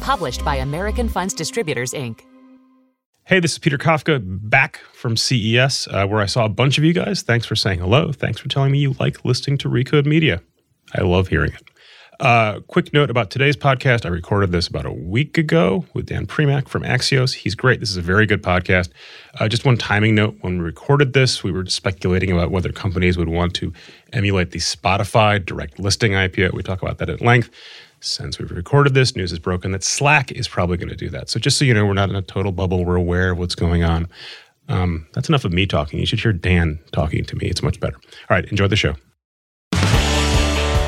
Published by American Funds Distributors, Inc. Hey, this is Peter Kafka back from CES, uh, where I saw a bunch of you guys. Thanks for saying hello. Thanks for telling me you like listening to Recode Media. I love hearing it. Uh, quick note about today's podcast. I recorded this about a week ago with Dan Primack from Axios. He's great. This is a very good podcast. Uh, just one timing note when we recorded this, we were speculating about whether companies would want to emulate the Spotify direct listing IPO. We talk about that at length. Since we've recorded this, news is broken that Slack is probably going to do that. So just so you know, we're not in a total bubble. We're aware of what's going on. Um, that's enough of me talking. You should hear Dan talking to me. It's much better. All right, enjoy the show.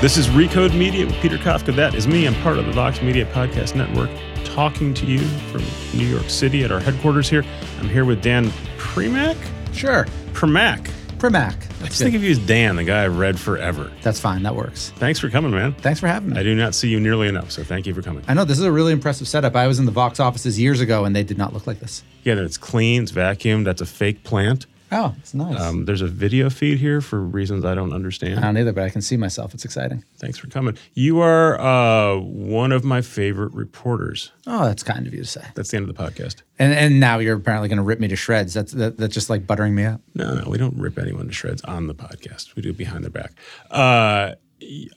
This is Recode Media with Peter Kafka. That is me. I'm part of the Vox Media Podcast Network, talking to you from New York City at our headquarters here. I'm here with Dan Primack. Sure. Primack. Primack. I just think of you as Dan, the guy I've read forever. That's fine. That works. Thanks for coming, man. Thanks for having me. I do not see you nearly enough, so thank you for coming. I know this is a really impressive setup. I was in the Vox offices years ago and they did not look like this. Yeah, it's clean, it's vacuumed. That's a fake plant. Oh, it's nice. Um, there's a video feed here for reasons I don't understand. I don't either, but I can see myself. It's exciting. Thanks for coming. You are uh, one of my favorite reporters. Oh, that's kind of you to say. That's the end of the podcast. And and now you're apparently going to rip me to shreds. That's that, that's just like buttering me up. No, no, we don't rip anyone to shreds on the podcast. We do it behind their back. Uh,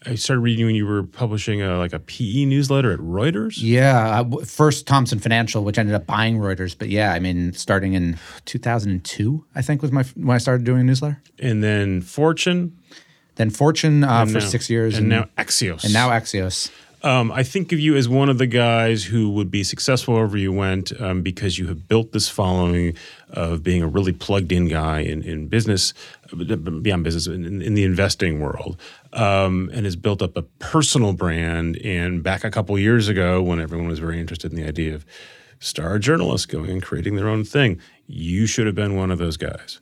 I started reading when you were publishing a, like a PE newsletter at Reuters. Yeah, uh, first Thomson Financial, which ended up buying Reuters. But yeah, I mean, starting in 2002, I think was my when I started doing a newsletter. And then Fortune. Then Fortune uh, for now- six years, and, now Axios. and now Axios. Um, I think of you as one of the guys who would be successful wherever you went um, because you have built this following of being a really plugged in guy in, in business, beyond business, in, in the investing world, um, and has built up a personal brand. And back a couple years ago, when everyone was very interested in the idea of star journalists going and creating their own thing, you should have been one of those guys.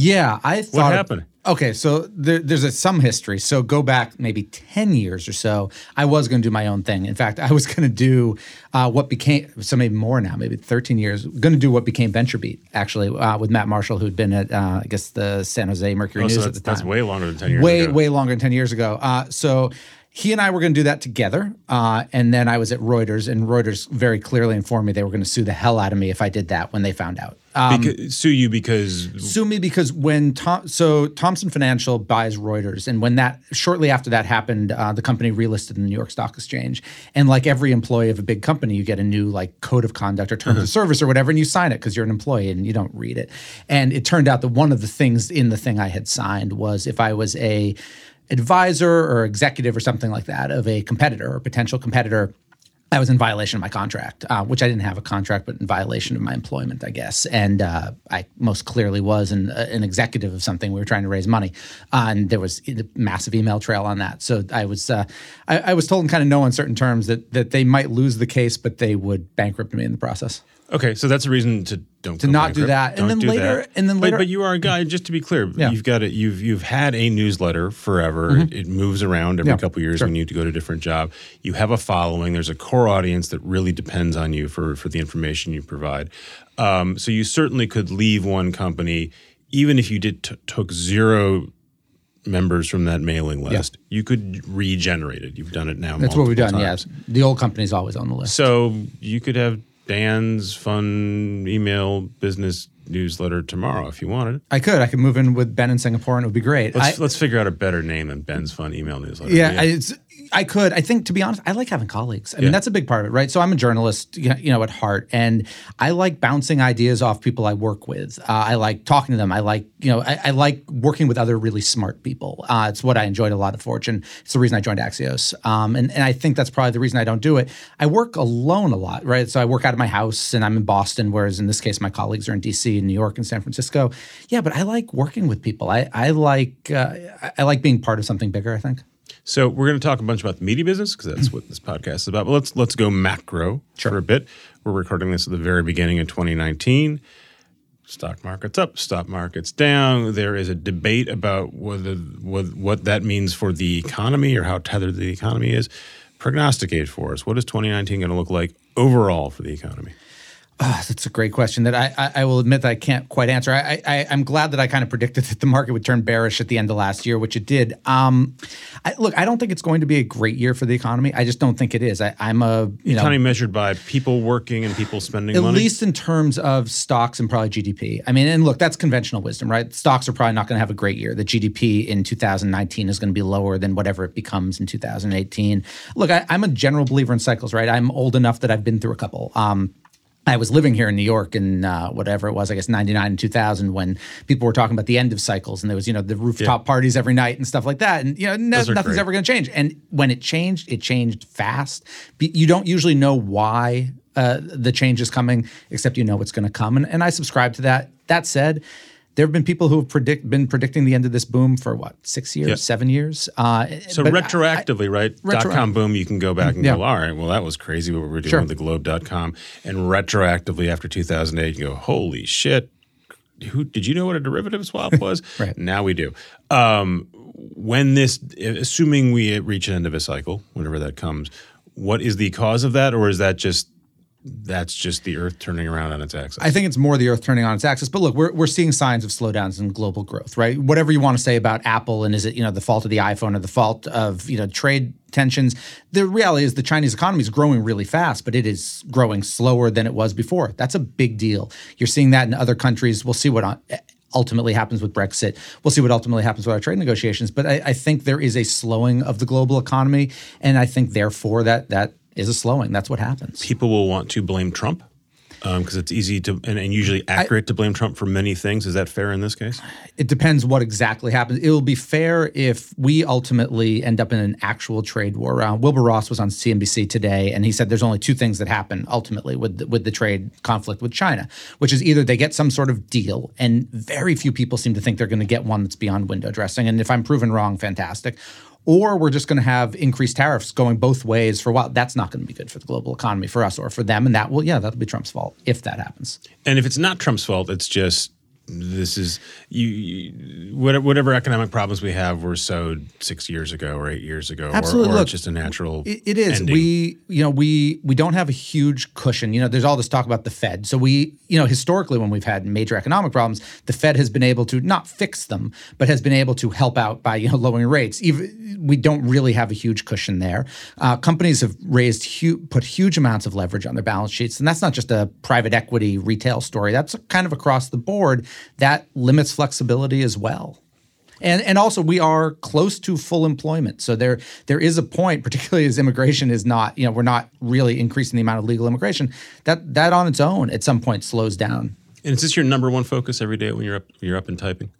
Yeah, I thought. What happened? Okay, so there, there's a, some history. So go back maybe ten years or so. I was going to do my own thing. In fact, I was going to do uh, what became so maybe more now, maybe thirteen years. Going to do what became VentureBeat actually uh, with Matt Marshall, who'd been at uh, I guess the San Jose Mercury Oh, News so at the time. that's way longer than 10 years way ago. way longer than 10 years ago uh, so he and i were going to do that together uh, and then i was at reuters and reuters very clearly informed me they were going to sue the hell out of me if i did that when they found out um, Beca- sue you because sue me because when Tom, so Thomson Financial buys Reuters, and when that shortly after that happened, uh, the company relisted in the New York Stock Exchange. And like every employee of a big company, you get a new like code of conduct or terms of service or whatever, and you sign it because you're an employee and you don't read it. And it turned out that one of the things in the thing I had signed was if I was a advisor or executive or something like that of a competitor or potential competitor. I was in violation of my contract, uh, which I didn't have a contract, but in violation of my employment, I guess. And uh, I most clearly was an, uh, an executive of something. We were trying to raise money, uh, and there was a massive email trail on that. So I was, uh, I, I was told in kind of no uncertain terms that that they might lose the case, but they would bankrupt me in the process. Okay, so that's a reason to don't To not do that. And Don't then do later- that. and then But- later- but, you are a guy. Just to be clear, Yeah. you've got it. You've you've had a newsletter forever. It, it moves around every Yeah, couple years sure. when you need to go to a different job. You have a following. There's a core audience that really depends on you for for the information you provide. Um, so you certainly could leave one company, even if you did t- took zero members from that mailing list. You could regenerate it. You've done it now. That's what we've done. multiple Yes, the old company's always on the list. So you could have Dan's fun email business newsletter tomorrow if you wanted. I could. I could move in with Ben in Singapore, and it would be great. Let's I- let's figure out a better name than Ben's fun email newsletter. Yeah, I- it's I could. I think, to be honest, I like having colleagues. I mean, that's a big part of it, right? So I'm a journalist, you know, at heart, and I like bouncing ideas off people I work with. Uh, I like talking to them. I like, you know, I, I like working with other really smart people. Uh, it's what I enjoyed a lot at Fortune. It's the reason I joined Axios, um, and and I think that's probably the reason I don't do it. I work alone a lot, right? So I work out of my house, and I'm in Boston, whereas in this case, my colleagues are in D.C., New York, and San Francisco. Yeah, but I like working with people. I I like uh, I like being part of something bigger. I think. So we're going to talk a bunch about the media business because that's what this podcast is about. But let's let's go macro for a bit. We're recording this at the very beginning of 2019. Stock market's up, stock market's down. There is a debate about whether what, what that means for the economy or how tethered the economy is. Prognosticate for us. What is 2019 going to look like overall for the economy? Oh, that's a great question that I, I, I, will admit that I can't quite answer. I, I, am glad that I kind of predicted that the market would turn bearish at the end of last year, which it did. Um, I, look, I don't think it's going to be a great year for the economy. I just don't think it is. I, am a you know economy measured by people working and people spending money. at money. least in terms of stocks and probably GDP. I mean, and look, that's conventional wisdom, right? Stocks are probably not going to have a great year. The GDP in 2019 is going to be lower than whatever it becomes in 2018. Look, I, am a general believer in cycles, right? I'm old enough that I've been through a couple. Um, I was living here in New York in uh, whatever it was, I guess 99 and 2000 when people were talking about the end of cycles and there was, you know, the rooftop yeah. parties every night and stuff like that. And, you know, no, nothing's great. ever going to change. And when it changed, it changed fast. You don't usually know why uh, the change is coming, except you know it's going to come. And, and I subscribe to that. That said, there have been people who have predict been predicting the end of this boom for what six years, yep. seven years. Uh, so retroactively, I, right? Dot com boom, you can go back and yeah. go, all right, well that was crazy what we were doing sure. with the globe.com, and retroactively after 2008, you go, holy shit. Who did you know what a derivative swap was? right. Now we do. Um, when this, assuming we reach an end of a cycle, whenever that comes, what is the cause of that, or is that just that's just the Earth turning around on its axis. I think it's more the Earth turning on its axis. But look, we're, we're seeing signs of slowdowns in global growth, right? Whatever you want to say about Apple and is it you know the fault of the iPhone or the fault of you know trade tensions? The reality is the Chinese economy is growing really fast, but it is growing slower than it was before. That's a big deal. You're seeing that in other countries. We'll see what uh, ultimately happens with Brexit. We'll see what ultimately happens with our trade negotiations. But I, I, think there is a slowing of the global economy, and I think therefore that that is a slowing. That's what happens. People will want to blame Trump because um, it's easy to and, and usually accurate I, to blame Trump for many things. Is that fair in this case? It depends what exactly happens. It will be fair if we ultimately end up in an actual trade war. Wilbur Ross was on CNBC today, and he said there's only two things that happen ultimately with the, with the trade conflict with China, which is either they get some sort of deal, and very few people seem to think they're going to get one that's beyond window dressing. And if I'm proven wrong, fantastic or we're just going to have increased tariffs going both ways for a while. That's not going to be good for the global economy for us or for them. And that will, yeah, that'll be Trump's fault if that happens. And if it's not Trump's fault, it's just this is you, you, whatever economic problems we have were sowed six years ago or eight years ago Absolutely. or, or Look, it's just a natural it, it is. ending. we you know we we don't have a huge cushion. You know there's all this talk about the fed. So we you know historically when we've had major economic problems the fed has been able to not fix them but has been able to help out by you know lowering rates. Even we don't really have a huge cushion there. Uh, companies have raised hu- put huge amounts of leverage on their balance sheets. And that's not just a private equity retail story. That's kind of across the board that limits flexibility as well. And and also we are close to full employment. So there there is a point, particularly as immigration is not, you know, we're not really increasing the amount of legal immigration, that that on its own at some point slows down. And is this your number one focus every day when you're up you're up and typing?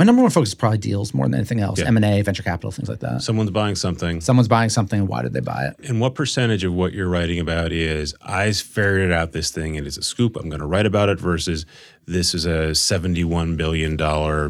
My number one focus is probably deals more than anything else. Yeah. M and A, venture capital, things like that. Someone's buying something. Someone's buying something. Why did they buy it? And what percentage of what you're writing about is I ferreted out this thing and it's a scoop. I'm going to write about it versus this is a $71 billion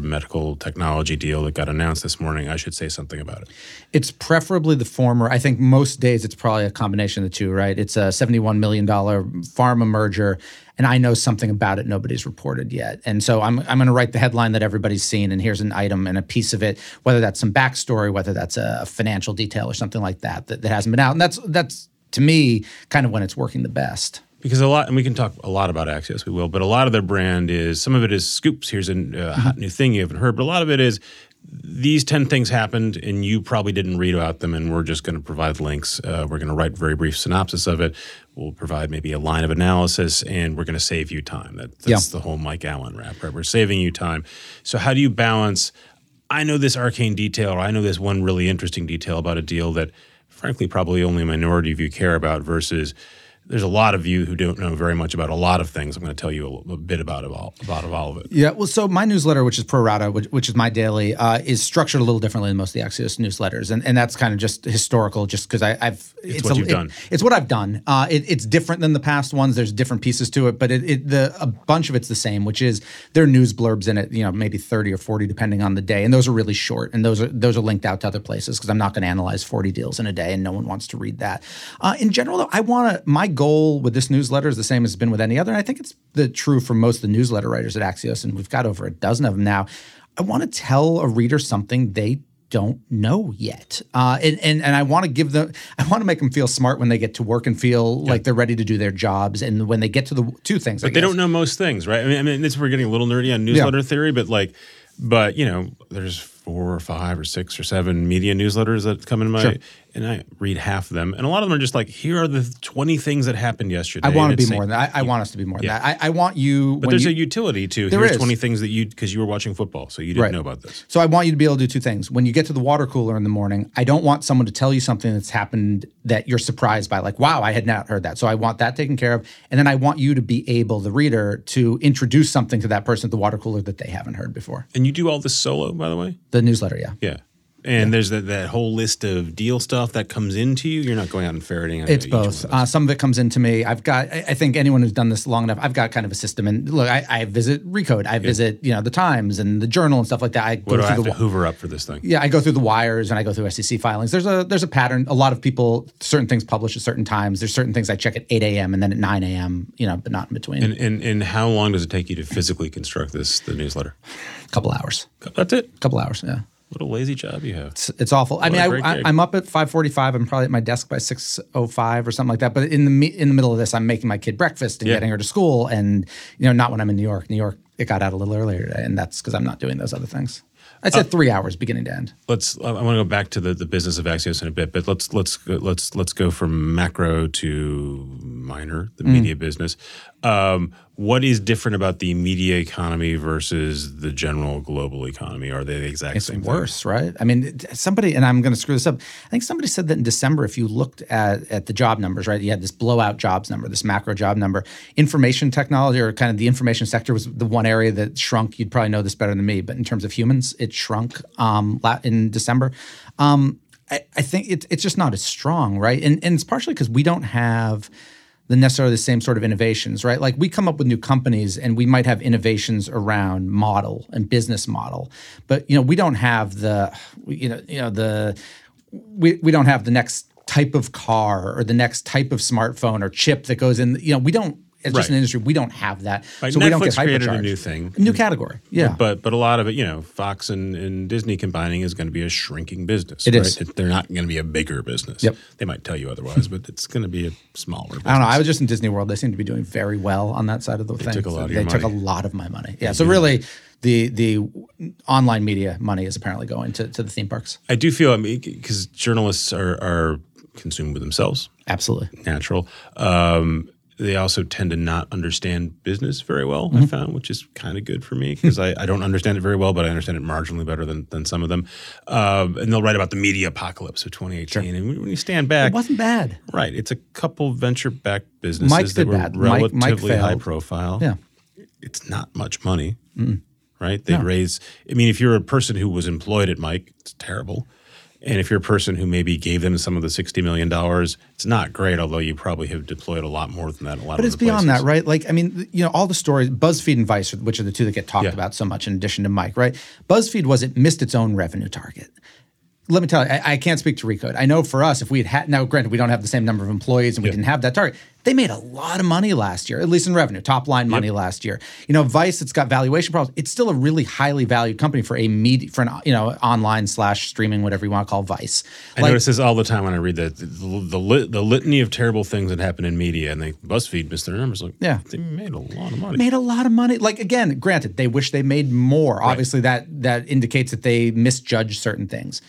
medical technology deal that got announced this morning. I should say something about it. It's preferably the former. I think most days it's probably a combination of the two, right? It's a $71 million pharma merger, and I know something about it nobody's reported yet. And so I'm, I'm going to write the headline that everybody's seen, and here's an item and a piece of it, whether that's some backstory, whether that's a financial detail or something like that, that, that hasn't been out. And that's, that's to me, kind of when it's working the best because a lot, and we can talk a lot about Axios, we will, but a lot of their brand is some of it is scoops. Here's a uh, hot new thing you haven't heard, but a lot of it is these 10 things happened and you probably didn't read about them, and we're just going to provide links. Uh, we're going to write very brief synopsis of it. We'll provide maybe a line of analysis, and we're going to save you time. That, that's yeah. the whole Mike Allen rap, right? We're saving you time. So, how do you balance? I know this arcane detail, or I know this one really interesting detail about a deal that frankly, probably only a minority of you care about versus there's a lot of you who don't know very much about a lot of things. I'm going to tell you a, a bit about it all, about all of it. Yeah, well, so my newsletter, which is Pro Rata, which, which is my daily, uh, is structured a little differently than most of the Axios newsletters, and and that's kind of just historical, just because I've it's, what a, you've it- done. It's what I've done. Uh, it, it's different than the past ones. There's different pieces to it, but it, it the a bunch of it's the same, which is there are news blurbs in it, you know, maybe 30 or 40 depending on the day, and those are really short, and those are those are linked out to other places because I'm not going to analyze 40 deals in a day, and no one wants to read that. Uh, in general, though, I want to. My goal with this newsletter is the same as it's been with any other, and I think it's the true for most of the newsletter writers at Axios, and we've got over a dozen of them now. I want to tell a reader something they don't know yet. Uh, and, and and I want to give them, I want to make them feel smart when they get to work and feel like they're ready to do their jobs. And when they get to the two things, But they don't know most things, right? I mean, I mean, this we're getting a little nerdy on newsletter theory, but like, but you know, there's four or five or six or seven media newsletters that come in my, Sure. and I read half of them, and a lot of them are just like, here are the 20 things that happened yesterday. I want to be it's more than that. I, I want us to be more than that. I, I want you. But there's you, a utility to There here's is. 20 things that you because you were watching football, so you didn't Right. know about this. So I want you to be able to do two things. When you get to the water cooler in the morning, I don't want someone to tell you something that's happened that you're surprised by, like, wow, I had not heard that. So I want that taken care of. And then I want you to be able, the reader, to introduce something to that person at the water cooler that they haven't heard before. And you do all this solo, by the way. The newsletter, yeah. Yeah. And there's that, that whole list of deal stuff that comes into you. You're not going out and ferreting. It's both. of. Uh, some of it comes into me. I've got. I I think anyone who's done this long enough, I've got kind of a system. And look, I, I visit Recode. I visit you know the Times and the Journal and stuff like that. I what go do I have the to hoover up for this thing? yeah, I go through the wires and I go through SEC filings. There's a there's a pattern. A lot of people certain things publish at certain times. There's certain things I check at 8 a.m. and then at 9 a.m. You know, but not in between. And, and and how long does it take you to physically construct this the newsletter? Couple hours. That's it. A couple hours. Yeah. What a lazy job you have. It's, it's awful. I What mean, I, I, gig. I'm up at 5:45. I'm probably at my desk by 6:05 or something like that. But in the in the middle of this, I'm making my kid breakfast and Yeah. getting her to school, and you know, not when I'm in New York. New York, it got out a little earlier today, and that's because I'm not doing those other things. I'd Uh, say three hours beginning to end. Let's. I want to go back to the, the business of Axios in a bit, but let's let's go- let's let's go from macro to minor, the Mm. media business. Um, what is different about the media economy versus the general global economy? Are they the exact It's same? thing? worse, right? I mean, somebody, and I'm going to screw this up. I think somebody said that in December, if you looked at at the job numbers, right, you had this blowout jobs number, this macro job number. Information technology, or kind of the information sector, was the one area that shrunk. You'd probably know this better than me, but in terms of humans, it shrunk um, in December. Um, I, I think it, it's just not as strong, right? And and it's partially because we don't have the necessarily the same sort of innovations, right? Like we come up with new companies and we might have innovations around model and business model, but you know we don't have the you know you know the we we don't have the next type of car or the next type of smartphone or chip that goes in. You know we don't. It's just Right. an industry we don't have that, Right, so we don't get Netflix created a new thing. a new category. Yeah, But but a lot of it, you know, Fox and, and Disney combining is going to be a shrinking business. It right? is. It- They're not going to be a bigger business. Yep. They might tell you otherwise, but it's going to be a smaller business. I don't know. I was just in Disney World. They seem to be doing very well on that side of the thing. took a lot of they your took a lot of my money. Yeah. So really, the the online media money is apparently going to, to the theme parks. I do feel I mean because journalists are are consumed with themselves, Absolutely. natural. Um, they also tend to not understand business very well. Mm-hmm. I found, which is kind of good for me because I, I don't understand it very well, but I understand it marginally better than than some of them. Um, and they'll write about the media apocalypse of 2018, and when you stand back, It wasn't bad. Right. It's a couple venture backed businesses Mic that were bad. Mic- Mic relatively high profile. Yeah. It's not much money. Right. They raise I mean, if you're a person who was employed at Mic, it's terrible. And if you're a person who maybe gave them some of the $60 million, it's not great, although you probably have deployed a lot more than that. A lot But it's beyond places. that, right? Like, I mean, you know, all the stories, BuzzFeed and Vice, which are the two that get talked Yeah. about so much in addition to Mic, right? BuzzFeed was it missed its own revenue target. Let me tell you, I, I can't speak to Recode. I know for us, if we had had, now granted, we don't have the same number of employees and we didn't have that target, they made a lot of money last year, at least in revenue, top line money last year. You know, Vice, it's got valuation problems. It's still a really highly valued company for a media, for an, you know, online slash streaming, whatever you want to call Vice. I notice this all the time when I read that the, the, lit, the litany of terrible things that happen in media, and they BuzzFeed missed their numbers. Like, Yeah. they made a lot of money. made a lot of money. Like again, granted, they wish they made more. Obviously, that that indicates that they misjudged certain things.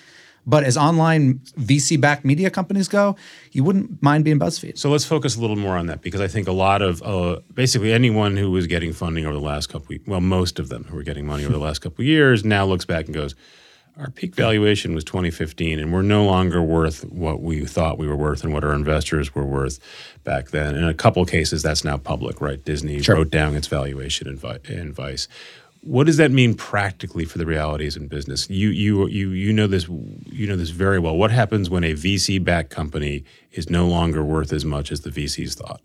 But as online VC-backed media companies go, you wouldn't mind being BuzzFeed. So let's focus a little more on that because I think a lot of uh, basically anyone who was getting funding over the last couple, weeks, well, most of them who were getting money over the last couple of years now looks back and goes, our peak valuation was 2015, and we're no longer worth what we thought we were worth and what our investors were worth back then. In a couple of cases, that's now public, right? Disney Sure. wrote down its valuation in Vice. What does that mean practically for the realities in business? You you you you know this you know this very well. What happens when a VC-backed company is no longer worth as much as the VCs thought?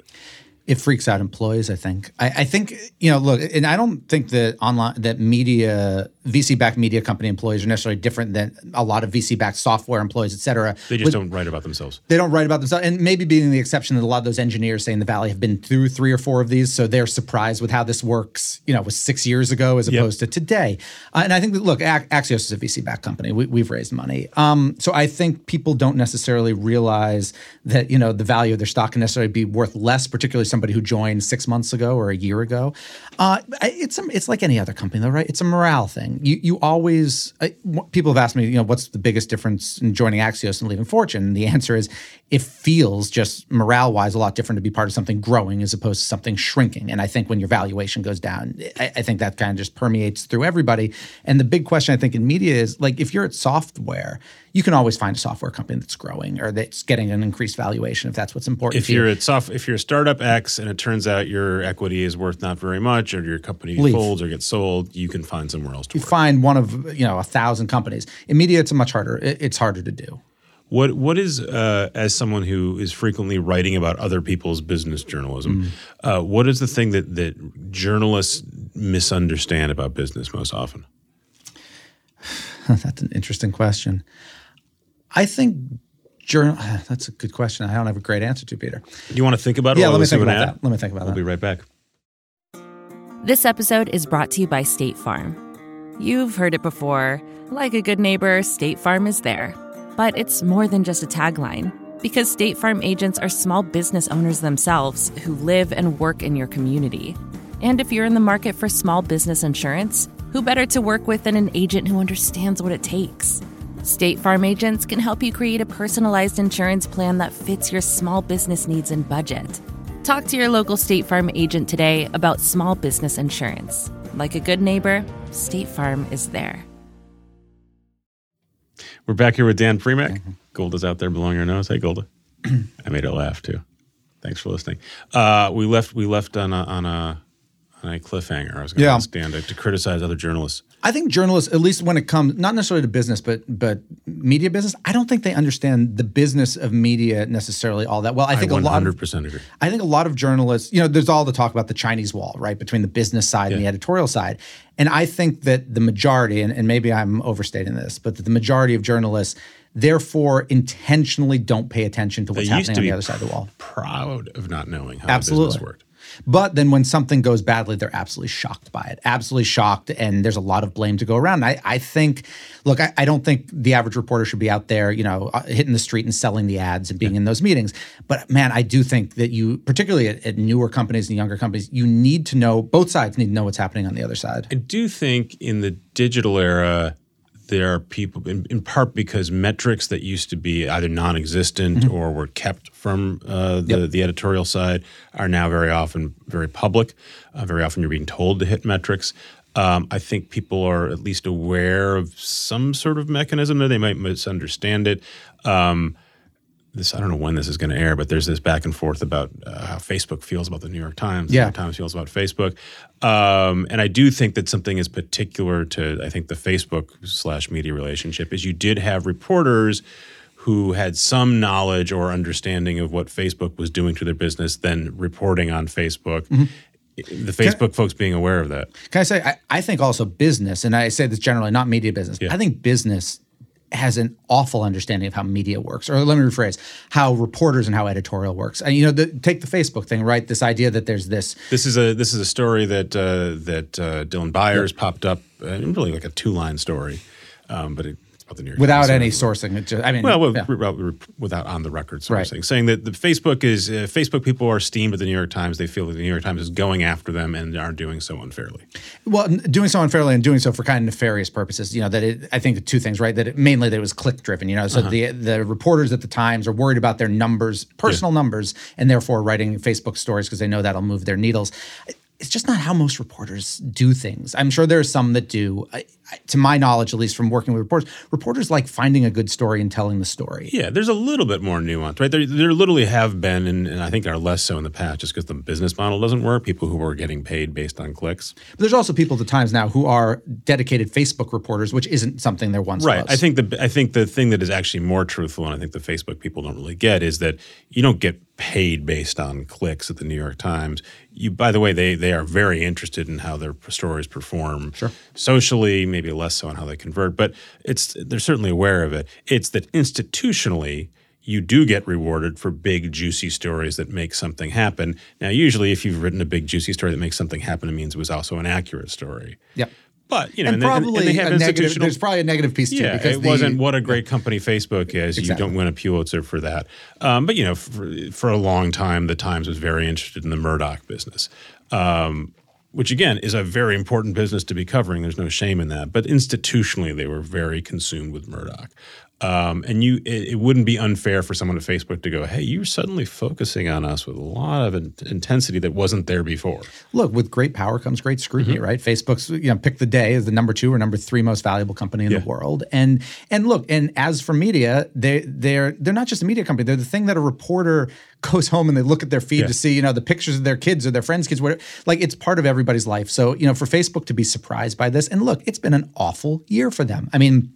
it freaks out employees. I think. I, I think you know. Look, and I don't think that online that media VC-backed media company employees are necessarily different than a lot of VC-backed software employees, et cetera. They just don't write about themselves. They don't write about themselves, and maybe being the exception that a lot of those engineers say in the Valley have been through three or four of these, so they're surprised with how this works. You know, was six years ago as opposed to today. Uh, and I think that look, Axios is a VC-backed company. We, we've raised money, um, so I think people don't necessarily realize that you know the value of their stock can necessarily be worth less, particularly somebody who joined six months ago or a year ago. Uh, it's a, it's like any other company, though, right? It's a morale thing. You you always I, w- people have asked me, you know, what's the biggest difference in joining Axios and leaving Fortune? And the answer is, it feels just morale wise a lot different to be part of something growing as opposed to something shrinking. And I think when your valuation goes down, I, I think that kind of just permeates through everybody. And the big question I think in media is like if you're at software, you can always find a software company that's growing or that's getting an increased valuation if that's what's important. If to you. you're at soft, if you're a startup X and it turns out your equity is worth not very much, or your company Leave. folds or gets sold, you can find somewhere else to work. you work. find one of you know a thousand companies in media, it's a much harder. it- it's harder to do. What what is uh, as someone who is frequently writing about other people's business journalism? Uh, what is the thing that that journalists misunderstand about business most often? That's an interesting question. I think journal. That's a good question. I don't have a great answer to, Peter. You want to think about it? Yeah, let me think about an that. Let me think about We'll that. be right back. This episode is brought to you by State Farm. You've heard it before. Like a good neighbor, State Farm is there. But it's more than just a tagline. Because State Farm agents are small business owners themselves who live and work in your community. And if you're in the market for small business insurance, who better to work with than an agent who understands what it takes? State Farm agents can help you create a personalized insurance plan that fits your small business needs and budget. Talk to your local State Farm agent today about small business insurance. Like a good neighbor, State Farm is there. We're back here with Dan Primack. Mm-hmm. Golda's out there blowing her nose. Hey, Golda. I made her laugh too. Thanks for listening. Uh, we left we left on a on a a cliffhanger. I was going to Yeah. ask Dan to, criticize other journalists. I think journalists, at least when it comes not necessarily to business, but but media business, I don't think they understand the business of media necessarily all that well. I think I a lot 100% agree. I think a lot of journalists, you know, there's all the talk about the Chinese wall, right, between the business side and the editorial side. And I think that the majority, and, and maybe I'm overstating this, but that the majority of journalists, therefore, intentionally don't pay attention to what's happening to on the other side of the wall. Proud of not knowing how Absolutely. business worked. But then when something goes badly, they're absolutely shocked by it, absolutely shocked. And there's a lot of blame to go around. I, I think, look, I, I don't think the average reporter should be out there, you know, uh, hitting the street and selling the ads and being in those meetings. But man, I do think that you, particularly at, at newer companies and younger companies, you need to know, both sides need to know what's happening on the other side. I do think in the digital era, there are people, in, in part because metrics that used to be either non existent Mm-hmm. or were kept from uh, the, the editorial side, are now very often very public. Uh, very often you're being told to hit metrics. Um, I think people are at least aware of some sort of mechanism that they might misunderstand it. Um, this I don't know when this is going to air, but there's this back and forth about uh, how Facebook feels about the New York Times. The Yeah. New York Times feels about Facebook, um, and I do think that something is particular to I think the Facebook slash media relationship is you did have reporters who had some knowledge or understanding of what Facebook was doing to their business, then reporting on Facebook. The Facebook folks being aware of that. Can I say, I, I think also business, and I say this generally, not media business, Yeah. I think business has an awful understanding of how media works. Or let me rephrase, how reporters and how editorial works. And you know, the, take the Facebook thing, right? This idea that there's this This is a this is a story that uh, that uh, Dylan Byers popped up, uh, really like a two line story, um, but it, about the New York without any sourcing. Just, I mean, Well, well, yeah. without on the record sourcing, Right. saying that the Facebook is uh, Facebook people are steamed at the New York Times. They feel that the New York Times is going after them and are doing so unfairly. Well, doing so unfairly and doing so for kind of nefarious purposes. You know that it, I think the two things, right? That it, mainly that it was click driven. You know, so the the reporters at the Times are worried about their numbers, personal numbers, and therefore writing Facebook stories because they know that'll move their needles. it's just not how most reporters do things. I'm sure there are some that do. To my knowledge, at least from working with reporters, reporters like finding a good story and telling the story. Yeah, there's a little bit more nuance, right? There, there literally have been, and, and I think are less so in the past, just because the business model doesn't work. People who are getting paid based on clicks. But there's also people at the Times now who are dedicated Facebook reporters, which isn't something there once right. was. I think the I think the thing that is actually more truthful, and I think the Facebook people don't really get, is that you don't get paid based on clicks at the New York Times. You, by the way, they they are very interested in how their stories perform Sure. socially, maybe less so on how they convert, but it's they're certainly aware of it. It's that institutionally you do get rewarded for big juicy stories that make something happen. Now, usually if you've written a big juicy story that makes something happen, it means it was also an accurate story. Yep. But you know, And, they- probably they have a negative. There's probably a negative piece too yeah, because it the, wasn't what a great company Facebook is. You don't win a Pulitzer for that. Um, but you know, for, for a long time, the Times was very interested in the Murdoch business, um, which again is a very important business to be covering. There's no shame in that. But institutionally, they were very consumed with Murdoch. Um, and you, it, it wouldn't be unfair for someone at Facebook to go, "Hey, you're suddenly focusing on us with a lot of in- intensity that wasn't there before." look with great power comes great scrutiny Mm-hmm. right facebook's you know pick the day as the number two or number three most valuable company in Yeah. the world and and look and as for media they they're they're not just a media company they're the thing that a reporter goes home and they look at their feed Yeah. to see you know the pictures of their kids or their friends kids whatever like it's part of everybody's life so you know for facebook to be surprised by this and look it's been an awful year for them i mean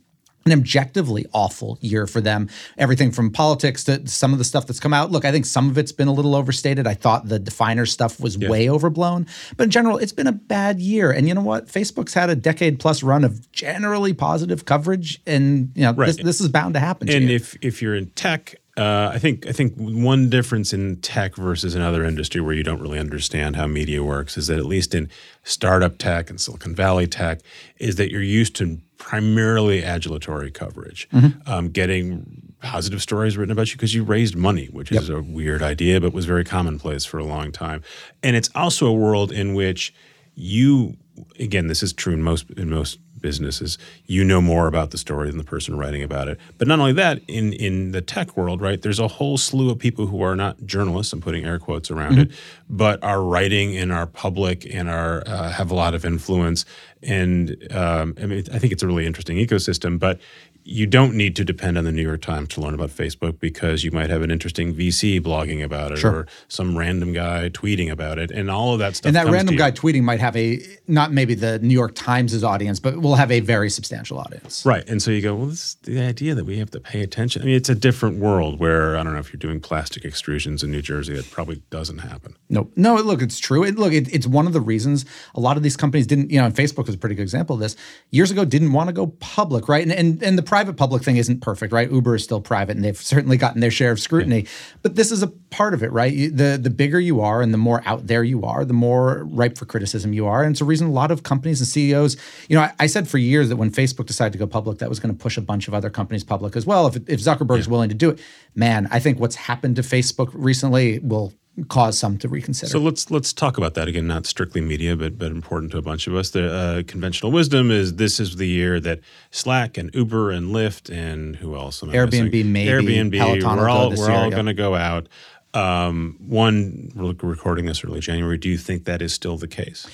an objectively awful year for them. Everything from politics to some of the stuff that's come out. Look, I think some of it's been a little overstated. I thought the Definers stuff was way overblown. But in general, it's been a bad year. And you know what? Facebook's had a decade plus run of generally positive coverage. And you know, this, Right. this is bound to happen. to And you. if if you're in tech, uh, I think I think one difference in tech versus another industry where you don't really understand how media works is that at least in startup tech and Silicon Valley tech is that you're used to primarily adulatory coverage, um, getting positive stories written about you because you raised money, which is a weird idea but was very commonplace for a long time. And it's also a world in which you again this is true in most in most businesses you know more about the story than the person writing about it. But not only that in in the tech world right there's a whole slew of people who are not journalists i'm putting air quotes around it but are writing and are public and are uh, have a lot of influence and um, i mean i think it's a really interesting ecosystem but you don't need to depend on the New York Times to learn about Facebook because you might have an interesting VC blogging about it or some random guy tweeting about it, and all of that stuff. and that random guy tweeting might have a not maybe the New York Times' audience, but will have a very substantial audience. Right. And so you go, well, this is the idea that we have to pay attention. I mean, it's a different world where I don't know if you're doing plastic extrusions in New Jersey, that probably doesn't happen. No, no. Look, it's true. It, look, it, it's one of the reasons a lot of these companies didn't. You know, and Facebook is a pretty good example of this. Years ago, didn't want to go public, right? And and, and the private public thing isn't perfect, right? Uber is still private, and they've certainly gotten their share of scrutiny. But this is a part of it, right? The the bigger you are, and the more out there you are, the more ripe for criticism you are, and it's a reason a lot of companies and CEOs. You know, I, I said for years that when Facebook decided to go public, that was going to push a bunch of other companies public as well. If if Zuckerberg's willing to do it, man, I think what's happened to Facebook recently will cause some to reconsider. So let's let's talk about that again. Not strictly media, but but important to a bunch of us. The uh, conventional wisdom is this is the year that Slack and Uber and Lyft and who else? Am I Airbnb, missing? maybe. Airbnb. Peloton we're all we're year, all yeah. going to go out. Um, one, we're recording this early January. Do you think that is still the case?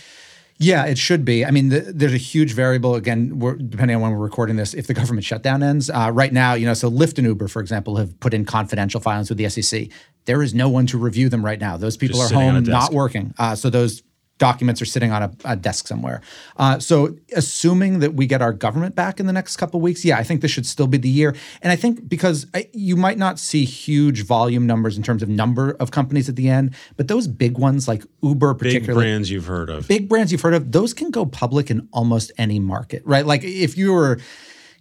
Yeah, it should be. I mean, the, there's a huge variable. Again, we're, depending on when we're recording this, if the government shutdown ends. Uh, right now, you know, so Lyft and Uber, for example, have put in confidential filings with the SEC. There is no one to review them right now. Those people Just are home, not working. Uh, so those documents are sitting on a, a desk somewhere. Uh, so assuming that we get our government back in the next couple of weeks, yeah, I think this should still be the year. And I think because I, you might not see huge volume numbers in terms of number of companies at the end, but those big ones like Uber, Big brands you've heard of. big brands you've heard of, those can go public in almost any market, right? Like if you were,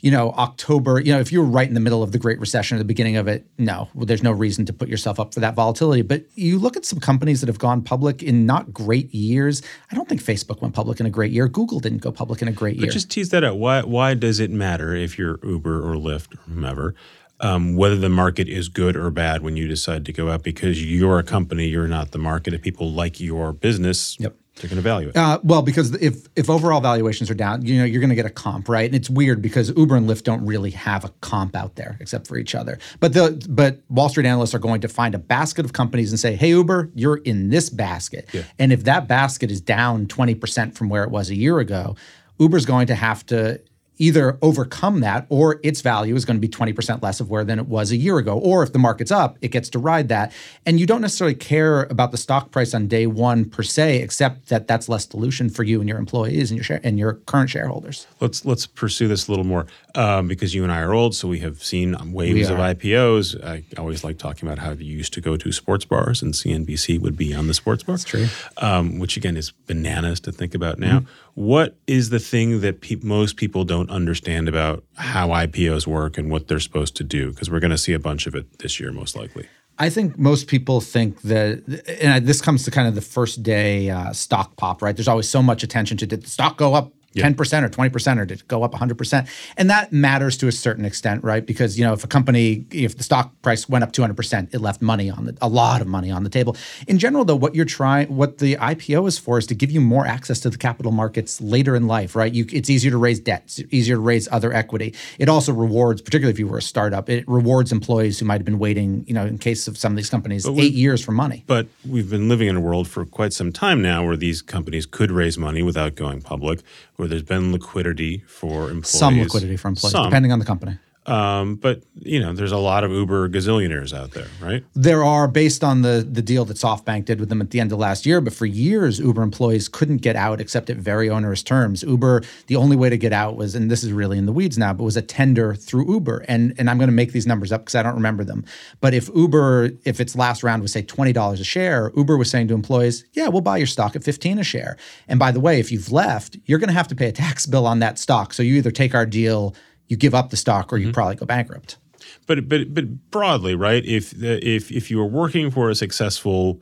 you know, October, you know, if you were right in the middle of the Great Recession or the beginning of it, no, well, there's no reason to put yourself up for that volatility. But you look at some companies that have gone public in not great years. I don't think Facebook went public in a great year. Google didn't go public in a great year. But just tease that out. Why why does it matter if you're Uber or Lyft or whomever, um, whether the market is good or bad when you decide to go out? Because you're a company, you're not the market. If people like your business, Yep. They're going to value it. Uh, well, because if if overall valuations are down, you know you're going to get a comp, right? And it's weird because Uber and Lyft don't really have a comp out there except for each other. But the but Wall Street analysts are going to find a basket of companies and say, "Hey, Uber, you're in this basket." Yeah. And if that basket is down 20% from where it was a year ago, Uber's going to have to either overcome that or its value is going to be 20% less of where than it was a year ago or if the market's up it gets to ride that and you don't necessarily care about the stock price on day 1 per se except that that's less dilution for you and your employees and your share, and your current shareholders Let's let's pursue this a little more um, because you and I are old, so we have seen waves of. IPOs. I always like talking about how you used to go to sports bars, and CNBC would be on the sports bar. That's true. Um, which again is bananas to think about now. Mm-hmm. What is the thing that pe- most people don't understand about how IPOs work and what they're supposed to do? Because we're going to see a bunch of it this year, most likely. I think most people think that, and this comes to kind of the first day uh, stock pop, right? There's always so much attention to did the stock go up 10% or 20% or did it go up 100%? And that matters to a certain extent, right? Because, you know, if a company, if the stock price went up 200%, it left money on the, a lot of money on the table. In general, though, what you're trying, what the IPO is for is to give you more access to the capital markets later in life, right? You, it's easier to raise debt, it's easier to raise other equity. It also rewards, particularly if you were a startup, it rewards employees who might have been waiting, you know, in case of some of these companies, eight years for money. But we've been living in a world for quite some time now where these companies could raise money without going public, where there's been liquidity for employees. Some liquidity for employees, Some. depending on the company. Um, but you know, there's a lot of Uber gazillionaires out there, right? There are, based on the the deal that SoftBank did with them at the end of last year, but for years, Uber employees couldn't get out except at very onerous terms. Uber, the only way to get out was, and this is really in the weeds now, but was a tender through Uber. And and I'm going to make these numbers up because I don't remember them. But if Uber, if its last round was say twenty dollars a share, Uber was saying to employees, "Yeah, we'll buy your stock at fifteen a share." And by the way, if you've left, you're going to have to pay a tax bill on that stock. So you either take our deal. You give up the stock, or you probably go bankrupt. But but but broadly, right? If if if you were working for a successful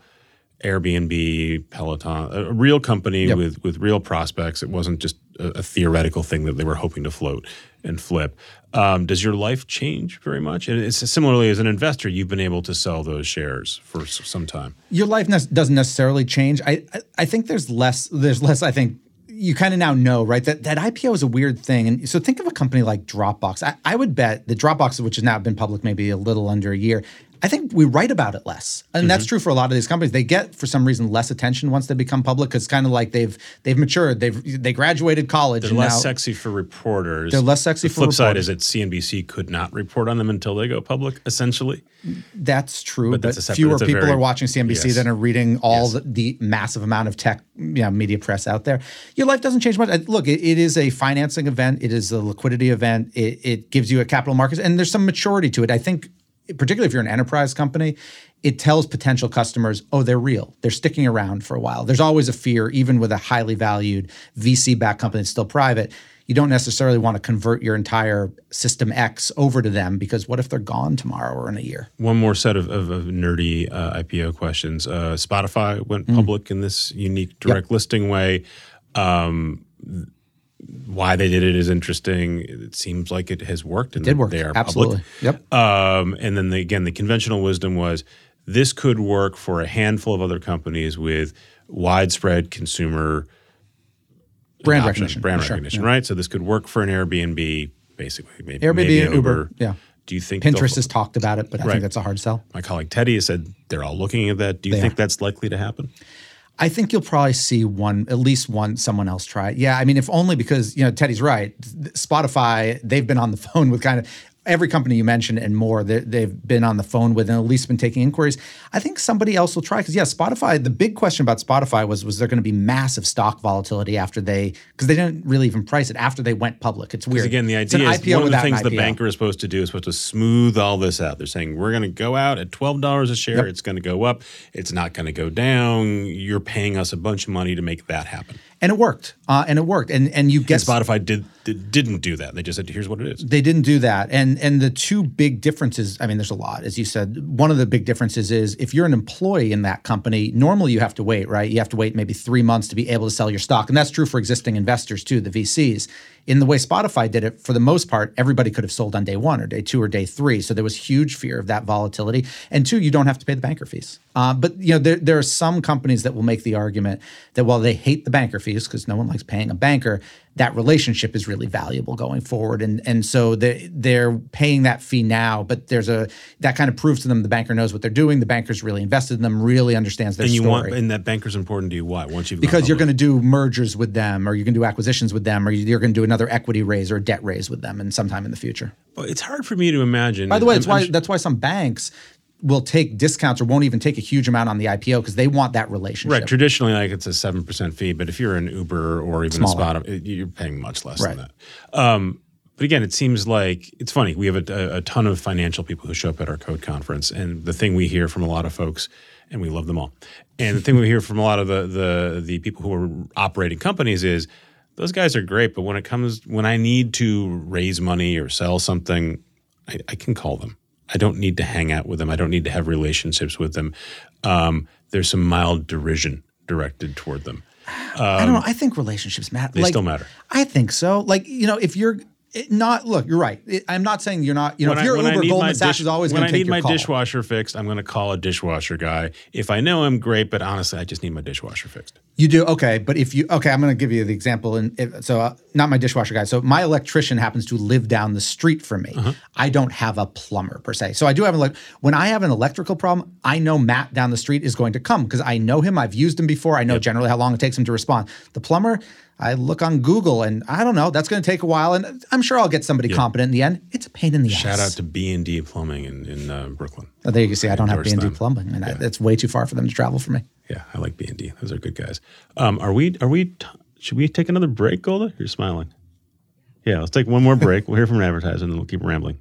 Airbnb, Peloton, a real company Yep. with with real prospects, it wasn't just a, a theoretical thing that they were hoping to float and flip. Um, does your life change very much? And it's similarly as an investor, you've been able to sell those shares for some time. your life ne- doesn't necessarily change. I, I I think there's less. There's less. I think you kind of now know, right? That that IPO is a weird thing. And so think of a company like Dropbox. I, I would bet the Dropbox, which has now been public maybe a little under a year. I think we write about it less, and that's mm-hmm. true for a lot of these companies. They get, for some reason, less attention once they become public because it's kind of like they've they've matured. They've they graduated college. They're less now, sexy for reporters. They're less sexy the for flip side is that CNBC could not report on them until they go public, essentially. That's true, But but, that's a separate- fewer people very- are watching CNBC yes. than are reading all the, the massive amount of tech, you know, media press out there. Your life doesn't change much. Look, it, it is a financing event. It is a liquidity event. It, it gives you a capital markets, and there's some maturity to it. I think, particularly if you're an enterprise company, it tells potential customers, oh, they're real. They're sticking around for a while. There's always a fear, even with a highly valued VC-backed company that's still private. You don't necessarily want to convert your entire system X over to them because what if they're gone tomorrow or in a year? One more set of, of, of nerdy uh, IPO questions. Uh, Spotify went Mm. public in this unique direct listing way. Um, why they did it is interesting. It seems like it has worked. And did work. They are Absolutely. public. Yep. Um, and then the, again, the conventional wisdom was this could work for a handful of other companies with widespread consumer Brand recognition. brand for sure. recognition, Yeah. right? So this could work for an Airbnb, basically. Maybe, Airbnb maybe and Uber, yeah. Do you think Pinterest has talked about it, but I Right. think that's a hard sell. my colleague Teddy has said they're all looking at that. Do you They think are. that's likely to happen? I think you'll probably see one, at least one, someone else try it. Yeah, I mean, if only because you know Teddy's right. Spotify, they've been on the phone with kind of every company you mentioned and more. They, they've been on the phone with and at least been taking inquiries. I think somebody else will try because yeah, Spotify. The big question about Spotify was was there going to be massive stock volatility after they because they didn't really even price it after they went public. It's weird. Again, the idea is one of the things the banker is supposed to do is supposed to smooth all this out. They're saying we're going to go out at twelve dollars a share. Yep. It's going to go up. It's not going to go down. You're paying us a bunch of money to make that happen. And it worked. Uh, and it worked. And and you get And Spotify did, did didn't do that. They just said, "Here's what it is." They didn't do that. And and the two big differences, I mean, there's a lot, as you said. One of the big differences is if you're an employee in that company, normally you have to wait, right? You have to wait maybe three months to be able to sell your stock. And that's true for existing investors too, the VCs. In the way Spotify did it, for the most part, everybody could have sold on day one or day two or day three. So there was huge fear of that volatility. And two, you don't have to pay the banker fees. Uh, but you know, there, there are some companies that will make the argument that while they hate the banker fees because no one likes paying a banker, that relationship is really valuable going forward. And and so they they're paying that fee now, but there's a that kind of proves to them the banker knows what they're doing. The banker's really invested in them, really understands their and you story. want and that banker's important to you. Why? Once you've because you're going to do mergers with them, or you're going to do acquisitions with them, or you're going to do another equity raise or debt raise with them, and sometime in the future. Well, it's hard for me to imagine. By the way, I'm- that's why I'm- that's why some banks will take discounts or won't even take a huge amount on the IPO because they want that relationship. Right. Traditionally, like it's a seven percent fee, but if you're an Uber or even Smaller. a Spotify, you're paying much less Right. than that. Um, but again, it seems like it's funny. We have a, a, a ton of financial people who show up at our code conference, and the thing we hear from a lot of folks, and we love them all, and the thing we hear from a lot of the the the people who are operating companies is those guys are great, but when it comes when I need to raise money or sell something, I, I can call them. I don't need to hang out with them. I don't need to have relationships with them. Um, there's some mild derision directed toward them. I don't know. I think relationships matter. They still matter. I think so. Like you know, if you're it- not look, you're right. It- I'm not saying you're not. You know, if you're Uber, Goldman Sachs is always when going I to take need your my dishwasher fixed, I'm going to call a dishwasher guy. If I know him, great. But honestly, I just need my dishwasher fixed. You do okay, but if you okay, I'm going to give you the example. And if, so, uh, not my dishwasher guy. So my electrician happens to live down the street from me. Uh-huh. I don't have a plumber per se. So I do have a like when I have an electrical problem, I know Matt down the street is going to come because I know him. I've used him before. I know generally how long it takes him to respond. The plumber. I look on Google and I don't know. That's going to take a while, and I'm sure I'll get somebody competent in the end. It's a pain in the ass. Shout out to B and D Plumbing in in uh, Brooklyn. Oh, there you can see I don't have B and D them. plumbing, and I, it's way too far for them to travel for me. Yeah, I like B and D. Those are good guys. Um, are we? Are we? T- should we take another break, Golda? You're smiling. Yeah, let's take one more break. We'll hear from an advertiser, and then we'll keep rambling.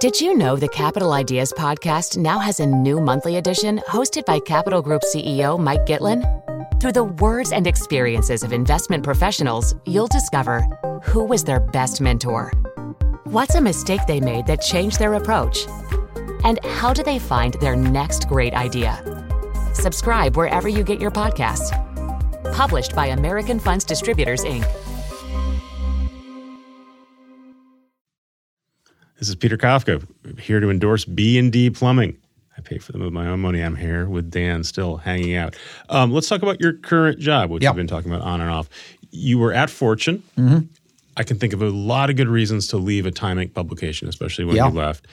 Did you know the Capital Ideas podcast now has a new monthly edition hosted by Capital Group CEO Mike Gitlin? Through the words and experiences of investment professionals, you'll discover who was their best mentor, what's a mistake they made that changed their approach, and how do they find their next great idea. Subscribe wherever you get your podcasts. Published by American Funds Distributors, Inc. This is Peter Kafka here to endorse B and D Plumbing. I pay for them with my own money. I'm here with Dan, still hanging out. Um, let's talk about your current job, which Yep. you've been talking about on and off. You were at Fortune. I can think of a lot of good reasons to leave a Time Inc. publication, especially when Yeah. you left.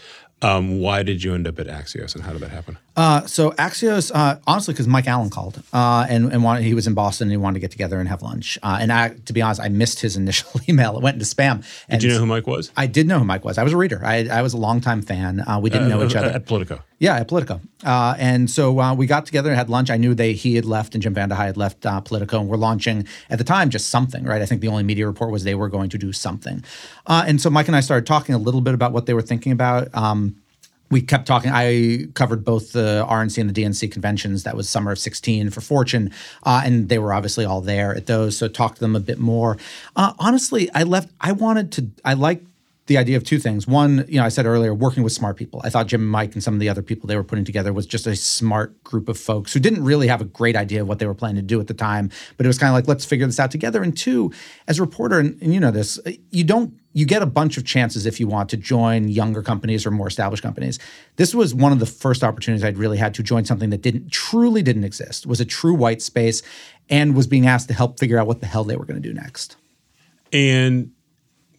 Um, why did you end up at Axios, and how did that happen? Uh, so Axios, uh, honestly, because Mike Allen called uh, and, and wanted, he was in Boston and he wanted to get together and have lunch. Uh, and I, to be honest, I missed his initial email. It went into spam. And Did you know who Mike was? I did know who Mike was. I was a reader. I, I was a longtime fan. Uh, we didn't know each other. at Politico. Yeah, at Politico. Uh, and so uh, we got together and had lunch. I knew they he had left and Jim VandeHei had left uh, Politico, and we're launching at the time just something, right? I think the only media report was they were going to do something. Uh, and so Mike and I started talking a little bit about what they were thinking about. Um, we kept talking. I covered both the RNC and the DNC conventions. That was summer of 16 for Fortune. Uh, and they were obviously all there at those. So talked to them a bit more. Uh, honestly, I left, I wanted to, I like the idea of two things. One, you know, I said earlier, working with smart people. I thought Jim and Mike and some of the other people they were putting together was just a smart group of folks who didn't really have a great idea of what they were planning to do at the time. But it was kind of like, let's figure this out together. And two, as a reporter, and, and you know this, you don't you get a bunch of chances if you want to join younger companies or more established companies. This was one of the first opportunities I'd really had to join something that didn't truly didn't exist, was a true white space, and was being asked to help figure out what the hell they were going to do next. And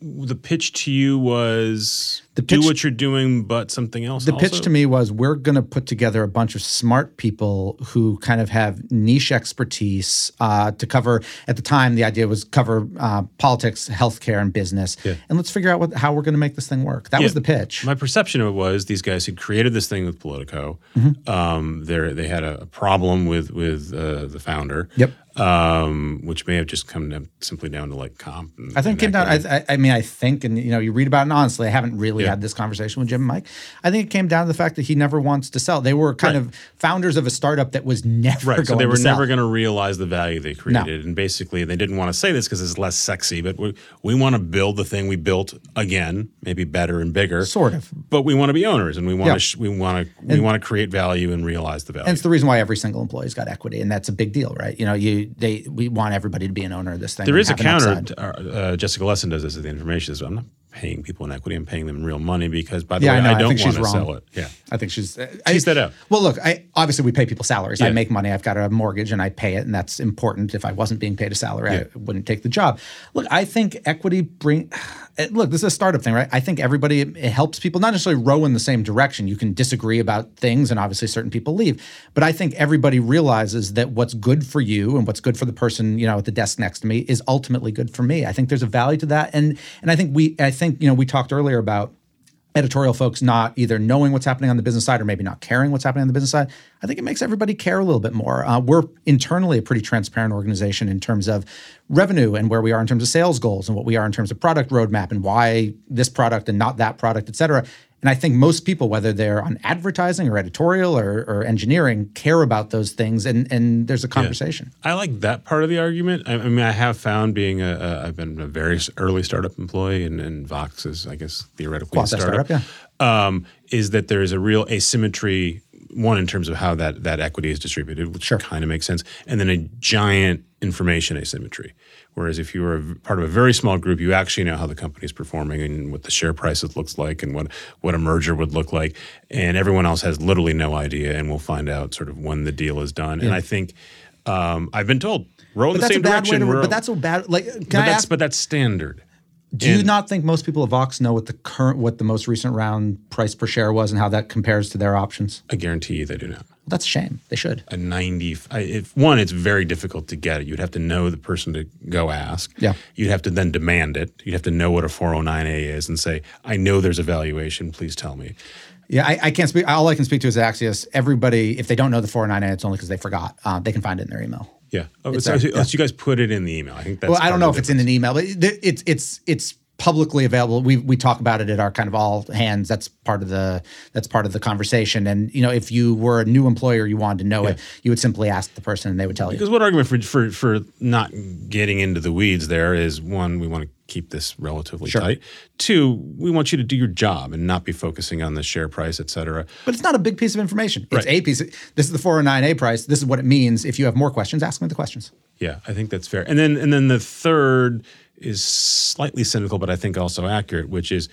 the pitch to you was The do what you're doing, but something else. The pitch to me was we're going to put together a bunch of smart people who kind of have niche expertise uh, to cover. At the time, the idea was cover uh, politics, healthcare, and business, Yeah. and let's figure out what, how we're going to make this thing work. That was the pitch. My perception of it was these guys who created this thing with Politico. Mm-hmm. Um, they they had a, a problem with with uh, the founder. Yep. Um, which may have just come down, simply down to like comp. And, I think it came down. I, I- mean, I think, and you know, you read about it. And honestly, I haven't really Yeah. had this conversation with Jim and Mike. I think it came down to the fact that he never wants to sell. They were kind Right. of founders of a startup that was never Right. So they were never going to realize the value they created. And basically, they didn't want to say this because it's less sexy, but we, we want to build the thing we built again, maybe better and bigger. Sort of. But we want to be owners and we want to sh- we want to we want to create value and realize the value. And it's the reason why every single employee's got equity, and that's a big deal, right? You know, you we they we want everybody to be an owner of this thing. There is a counter. to- uh, Jessica Lessin does this at the information. So I'm not paying people in equity. I'm paying them real money because, by the Yeah, I way, know. I, I don't think want to wrong. sell it. Yeah. I think she's uh, Tease I, that out. Well, look, I obviously we pay people salaries. I make money. I've got a mortgage and I pay it, and that's important. If I wasn't being paid a salary, Yeah. I wouldn't take the job. Look, I think equity bring. Eh, Look, this is a startup thing, right? I think everybody it helps people not necessarily row in the same direction. You can disagree about things, and obviously certain people leave. But I think everybody realizes that what's good for you and what's good for the person you know at the desk next to me is ultimately good for me. I think there's a value to that, and and I think we I think you know we talked earlier about editorial folks not either knowing what's happening on the business side or maybe not caring what's happening on the business side, I think it makes everybody care a little bit more. Uh, we're internally a pretty transparent organization in terms of revenue and where we are in terms of sales goals and what we are in terms of product roadmap and why this product and not that product, et cetera. And I think most people, whether they're on advertising or editorial or, or engineering, care about those things, and and there's a conversation. I like that part of the argument. I, I mean, I have found being a, a I've been a very early startup employee, and, and Vox is, I guess, theoretically a startup. startup, Um, is that there is a real asymmetry. One in terms of how that that equity is distributed, which Sure. kind of makes sense, and then a giant information asymmetry. Whereas if you were a v- part of a very small group, you actually know how the company is performing and what the share prices looks like and what what a merger would look like, and everyone else has literally no idea, and we'll find out sort of when the deal is done. And I think um, I've been told row in But the that's a same direction. to. But that's a bad. Like, but that's ask? but that's standard. Do you not think most people at Vox know what the current, what the most recent round price per share was, and how that compares to their options? I guarantee you they do not. That's a shame. They should. A ninety. If one, it's very difficult to get it. You'd have to know the person to go ask. Yeah. You'd have to then demand it. You'd have to know what a four hundred nine A is and say, "I know there's a valuation. Please tell me." Yeah, I, I can't speak. All I can speak to is Axios. Everybody, if they don't know the 409A, it's only because they forgot. Uh, they can find it in their email. Yeah. Oh, It's so, there, so yeah. you guys put it in the email. I think that's. well, I don't know if it's in an email, but it- it's it's it's publicly available. We we talk about it at our kind of all hands. That's part of the that's part of the conversation. And you know, if you were a new employer, you wanted to know it, you would simply ask the person, and they would tell you. Because what argument for for for not getting into the weeds there is one, we want to keep this relatively Sure. tight. Two, we want you to do your job and not be focusing on the share price, et cetera. But it's not a big piece of information. It's Right. a piece. Of, this is the 409A price. This is what it means. If you have more questions, ask me the questions. Yeah, I think that's fair. And then and then the third is slightly cynical, but I think also accurate, which is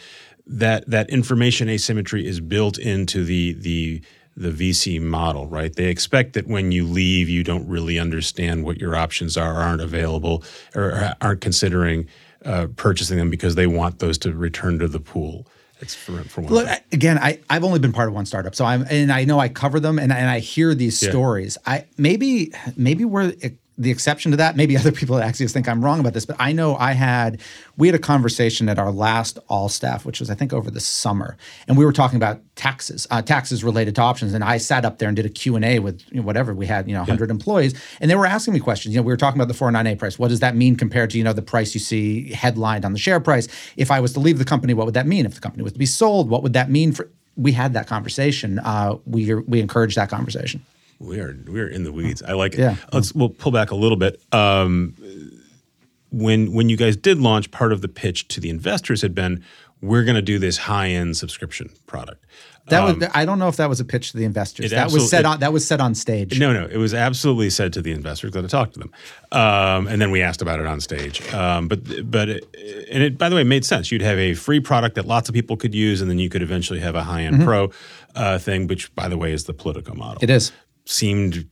that that information asymmetry is built into the the the VC model, right? They expect that when you leave, you don't really understand what your options are, aren't available, or aren't considering uh, purchasing them because they want those to return to the pool. It's for, for one. Look. I, again, I I've only been part of one startup, so I'm and I know I cover them and, and I hear these Yeah. stories. I maybe maybe we're the exception to that. Maybe other people at Axios think I'm wrong about this, but I know I had we had a conversation at our last all staff, which was I think over the summer, and we were talking about taxes, uh, taxes related to options, and I sat up there and did a Q and A with you know, whatever we had, you know, 100 employees, and they were asking me questions. You know, we were talking about the 409A price. What does that mean compared to you know the price you see headlined on the share price? If I was to leave the company, what would that mean? If the company was to be sold, what would that mean for? We had that conversation. Uh, we we encouraged that conversation. We are we are in the weeds. I like it. Yeah. Let's we'll pull back a little bit. Um, when when you guys did launch, part of the pitch to the investors had been, we're going to do this high end subscription product. That was I don't know if that was a pitch to the investors. That was said it- on that was said on stage. No, no, it was absolutely said to the investors that I talk to them, um, and then we asked about it on stage. Um, but but it, and it by the way made sense. You'd have a free product that lots of people could use, and then you could eventually have a high end pro uh, thing, which by the way is the Politico model. It is. Seemed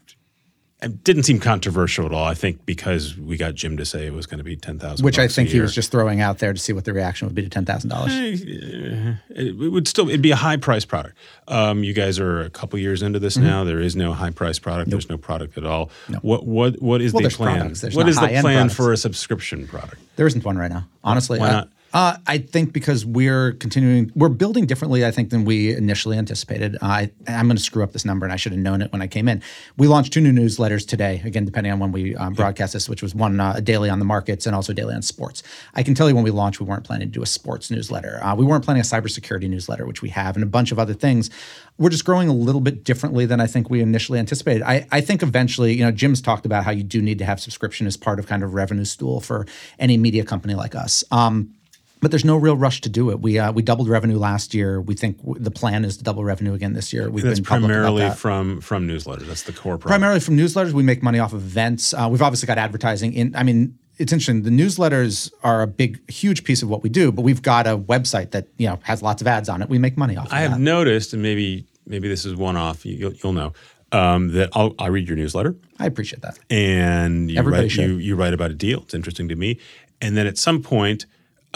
it didn't seem controversial at all. I think because we got Jim to say it was going to be ten thousand, Which I think he was just throwing out there to see what the reaction would be to ten thousand dollars. It, would still it'd be a high price product. Um, you guys are a couple years into this Mm-hmm. now. There is no high price product. There's no product at all. What what what is Well, the plan? What is the plan products. for a subscription product? There isn't one right now, honestly. Why Uh, not? Uh, I think because we're continuing, we're building differently, I think, than we initially anticipated. Uh, I, I'm going to screw up this number, and I should have known it when I came in. We launched two new newsletters today, again, depending on when we um, broadcast this, which was one uh, daily on the markets and also daily on sports. I can tell you when we launched, we weren't planning to do a sports newsletter. Uh, we weren't planning a cybersecurity newsletter, which we have, and a bunch of other things. We're just growing a little bit differently than I think we initially anticipated. I, I think eventually, you know, Jim's talked about how you do need to have subscription as part of kind of revenue stool for any media company like us. Um, but there's no real rush to do it. We uh, we doubled revenue last year. We think w- the plan is to double revenue again this year. We've That's been primarily that. from from newsletters. That's the core primarily from newsletters. We make money off of events. Uh, we've obviously got advertising in. I mean, it's interesting. The newsletters are a big, huge piece of what we do, but we've got a website that you know has lots of ads on it. We make money off. Of I have that. noticed, and maybe maybe this is one off. You'll, you'll know um, that I'll, I read your newsletter, I appreciate that. and you Everybody write should. you, you write about a deal. It's interesting to me, and then at some point,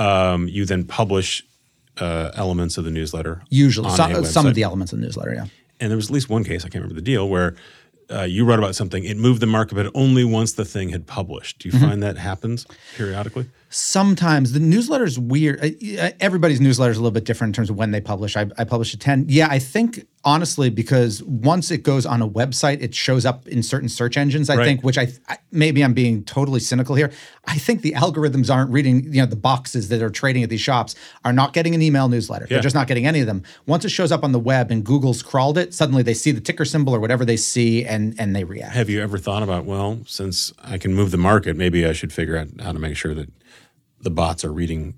um, you then publish uh, elements of the newsletter. Usually, a some of the elements of the newsletter. Yeah. and there was at least one case I can't remember the deal where. Uh, you wrote about something. It moved the market, but only once the thing had published. Do you Mm-hmm. find that happens periodically? Sometimes the newsletter is weird. Uh, Everybody's newsletter is a little bit different in terms of when they publish. I, I publish at 10. Yeah, I think honestly, because once it goes on a website, it shows up in certain search engines, I Right. think, which I, I maybe I'm being totally cynical here. I think the algorithms aren't reading, you know, the boxes that are trading at these shops are not getting an email newsletter. Yeah. They're just not getting any of them. Once it shows up on the web and Google's crawled it, suddenly they see the ticker symbol or whatever they see and and they react. Have you ever thought about, well, since I can move the market, maybe I should figure out how to make sure that the bots are reading.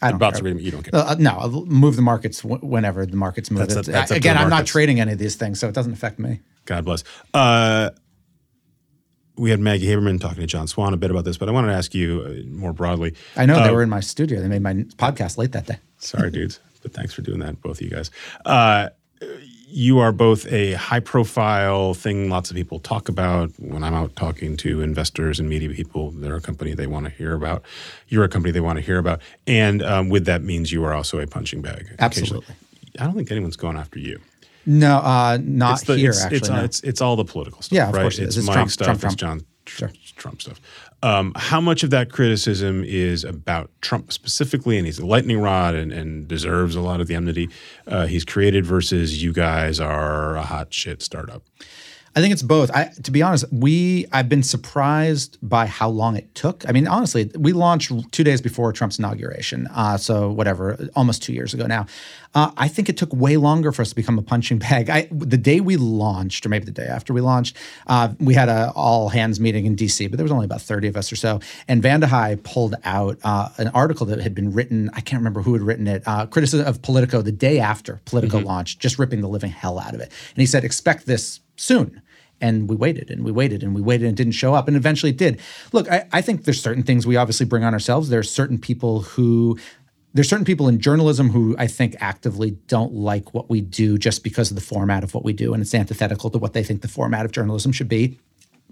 I The don't bots care. are reading. You don't care. Uh, no, I'll move the markets w- whenever the markets move. That's that's to again, I'm not trading any of these things, so it doesn't affect me. God bless. Uh, we had Maggie Haberman talking to John Swan a bit about this, but I wanted to ask you uh, more broadly. I know they Uh, were in my studio. They made my podcast late that day. Sorry, dudes, but thanks for doing that, both of you guys. Uh, you are both a high profile thing lots of people talk about. When I'm out talking to investors and media people, they're a company they want to hear about. You're a company they want to hear about. And um, with that means you are also a punching bag. Absolutely. I don't think anyone's going after you. No, uh, not the- here. it's, actually, it's, no. it's, it's all the political stuff. Yeah, of right? course it It's. It's Mike Trump, stuff. Trump, it's. John Sure. Trump stuff. Um, how much of that criticism is about Trump specifically, and he's a lightning rod and, and deserves a lot of the enmity uh, he's created, versus you guys are a hot shit startup? I think it's both. I, to be honest, we I've been surprised by how long it took. I mean, honestly, we launched two days before Trump's inauguration, uh, so whatever, almost two years ago now. Uh, I think it took way longer for us to become a punching bag. I, the day we launched, or maybe the day after we launched, uh, we had a all hands meeting in D.C., but there was only about thirty of us or so. And VandeHei pulled out uh, an article that had been written. I can't remember who had written it. Uh, criticism of Politico the day after Politico launched, just ripping the living hell out of it. And he said, "Expect this soon." And we waited and we waited and we waited and didn't show up. And eventually it did. Look, I, I think there's certain things we obviously bring on ourselves. There are certain people who there's certain people in journalism who I think actively don't like what we do just because of the format of what we do. And it's antithetical to what they think the format of journalism should be.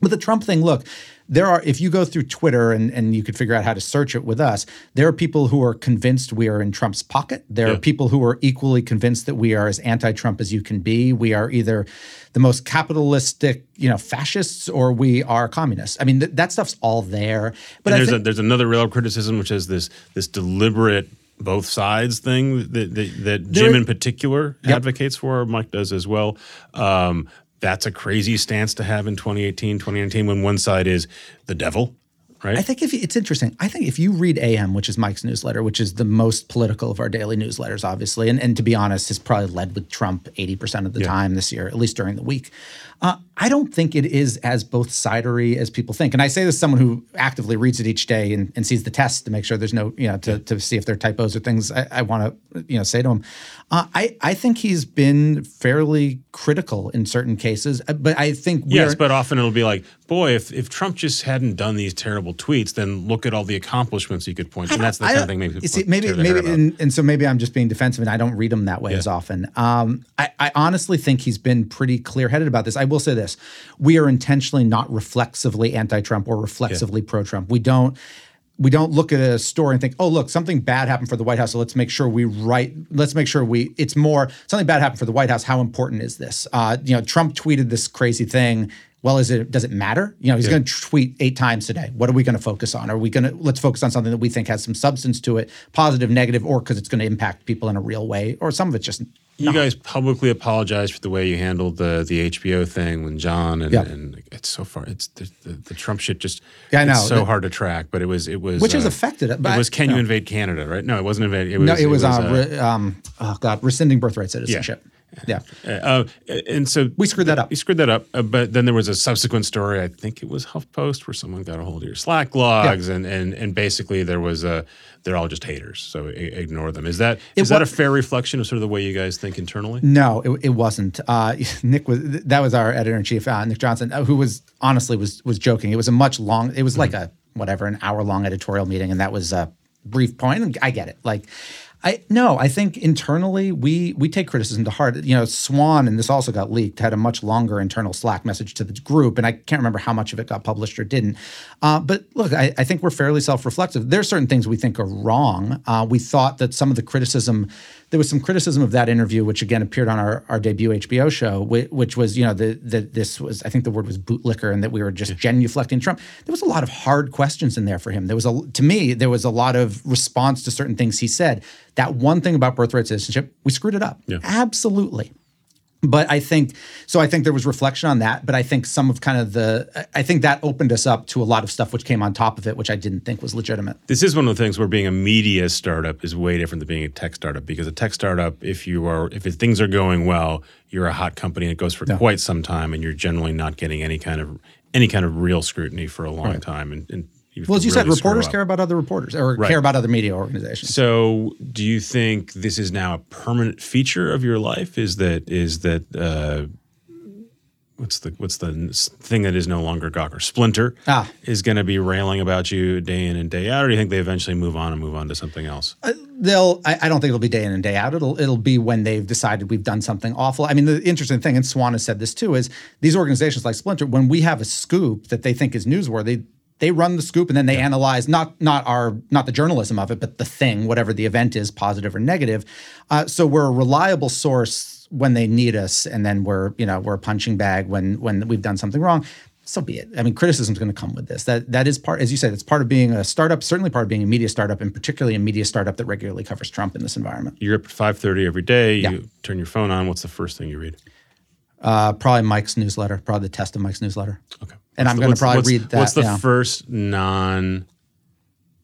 But the Trump thing, look, there are, if you go through Twitter and, and you could figure out how to search it with us, there are people who are convinced we are in Trump's pocket. There are people who are equally convinced that we are as anti Trump as you can be. We are either the most capitalistic, you know, fascists or we are communists. I mean, th- that stuff's all there. But there's think, a, there's another real criticism, which is this this deliberate both sides thing that that, that Jim in particular advocates for. Mike does as well. Um, that's a crazy stance to have in 2018, 2019, when one side is the devil, right? I think if it's interesting. I think if you read AM, which is Mike's newsletter, which is the most political of our daily newsletters, obviously, and, and to be honest, has probably led with Trump 80% of the time this year, at least during the week. Uh, I don't think it is as both sidery as people think. And I say this as someone who actively reads it each day and, and sees the tests to make sure there's no, you know, to, to see if there are typos or things I, I want to, you know, say to him. Uh, I, I think he's been fairly critical in certain cases, uh, but I think Yes, but often it'll be like, boy, if, if Trump just hadn't done these terrible tweets, then look at all the accomplishments he could point to. And that's the kind of thing maybe people see, maybe tear their hair maybe and, and so maybe I'm just being defensive and I don't read him that way Yeah. as often. Um, I, I honestly think he's been pretty clear headed about this. I will say this: we are intentionally not reflexively anti-Trump or reflexively pro-Trump. We don't. We don't look at a story and think, "Oh, look, something bad happened for the White House, so let's make sure we write. Let's make sure we." It's more something bad happened for the White House. How important is this? Uh, you know, Trump tweeted this crazy thing. Well, is it? Does it matter? You know, he's going to tweet eight times today. What are we going to focus on? Are we going to let's focus on something that we think has some substance to it, positive, negative, or because it's going to impact people in a real way, or some of it's just You guys publicly apologized for the way you handled the the HBO thing when John and, Yeah. and it's so far it's the, the, the Trump shit just Yeah, I it's know. so The- hard to track but it was it was Which has uh, affected it, but it was can you invade Canada right no it wasn't invade it was no. It was, uh, uh, re- um, oh god, rescinding birthright citizenship. Yeah. Uh, and so We screwed that up. You screwed that up. Uh, but then there was a subsequent story. I think it was HuffPost where someone got a hold of your Slack logs, and and and basically there was a they're all just haters. So ignore them. Is that is that a fair reflection of sort of the way you guys think internally? No, it, it wasn't. Uh, Nick was that was our editor in chief, uh, Nick Johnston, uh, who was honestly was was joking. It was a much long. It was like a whatever an hour long editorial meeting, and that was a brief point. I get it. Like, I no, I think internally we we take criticism to heart. You know, Swan and this also got leaked had a much longer internal Slack message to the group, and I can't remember how much of it got published or didn't. Uh, but look, I, I think we're fairly self reflective. There are certain things we think are wrong. Uh, we thought that some of the criticism there was some criticism of that interview, which again appeared on our, our debut HBO show, which, which was, you know, the, the this was, I think the word was bootlicker, and that we were just genuflecting Trump. There was a lot of hard questions in there for him. There was a, to me, there was a lot of response to certain things he said. That one thing about birthright citizenship, we screwed it up. Absolutely. But I think so. I think there was reflection on that. But I think some of kind of the I think that opened us up to a lot of stuff which came on top of it, which I didn't think was legitimate. This is one of the things where being a media startup is way different than being a tech startup because a tech startup, if you are if things are going well, you're a hot company and it goes for quite some time, and you're generally not getting any kind of any kind of real scrutiny for a long time. And, and Well, as you said, really screw reporters care about other reporters or Right. care about other media organizations. So, do you think this is now a permanent feature of your life? Is that is that uh, what's the what's the thing that is no longer Gawker Splinter Ah. is going to be railing about you day in and day out, or do you think they eventually move on and move on to something else? they'll I, I don't think it'll be day in and day out it'll it'll be when they've decided we've done something awful i mean the interesting thing and swan has said this too is these organizations like splinter when we have a scoop that they think is newsworthy they run the scoop and then they analyze not not our not the journalism of it but the thing whatever the event is positive or negative uh, so we're a reliable source when they need us and then we're you know we're a punching bag when when we've done something wrong so be it. I mean, criticism is going to come with this. That that is part, as you said, it's part of being a startup. Certainly, part of being a media startup, and particularly a media startup that regularly covers Trump in this environment. You're up at five thirty every day. Yeah. You turn your phone on. What's the first thing you read? Uh, probably Mike's newsletter, probably the test of Mike's newsletter. Okay. And I'm going to probably what's- read that. What's the yeah. first non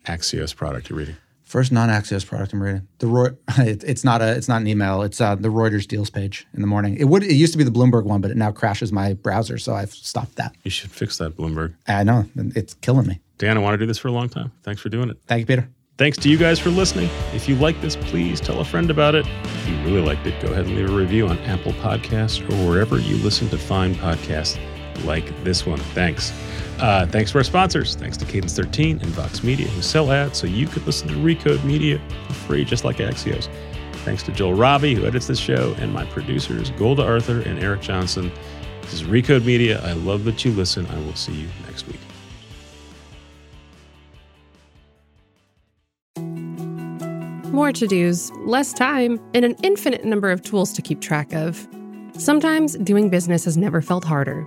Axios product you're reading? First non-Axios product I'm reading. The Roy, it, it's not a it's not an email. It's uh, the Reuters deals page in the morning. It would it used to be the Bloomberg one, but it now crashes my browser, so I've stopped that. You should fix that, Bloomberg. I know it's killing me. Dan, I want to do this for a long time. Thanks for doing it. Thank you, Peter. Thanks to you guys for listening. If you like this, please tell a friend about it. If you really liked it, go ahead and leave a review on Apple Podcasts or wherever you listen to fine podcasts like this one. Thanks. Uh, thanks to our sponsors. Thanks to Cadence 13 and Vox Media, who sell ads so you could listen to Recode Media for free, just like Axios. Thanks to Joel Robbie, who edits this show, and my producers, Golda Arthur and Eric Johnson. This is Recode Media. I love that you listen. I will see you next week. More to dos, less time, and an infinite number of tools to keep track of. Sometimes doing business has never felt harder,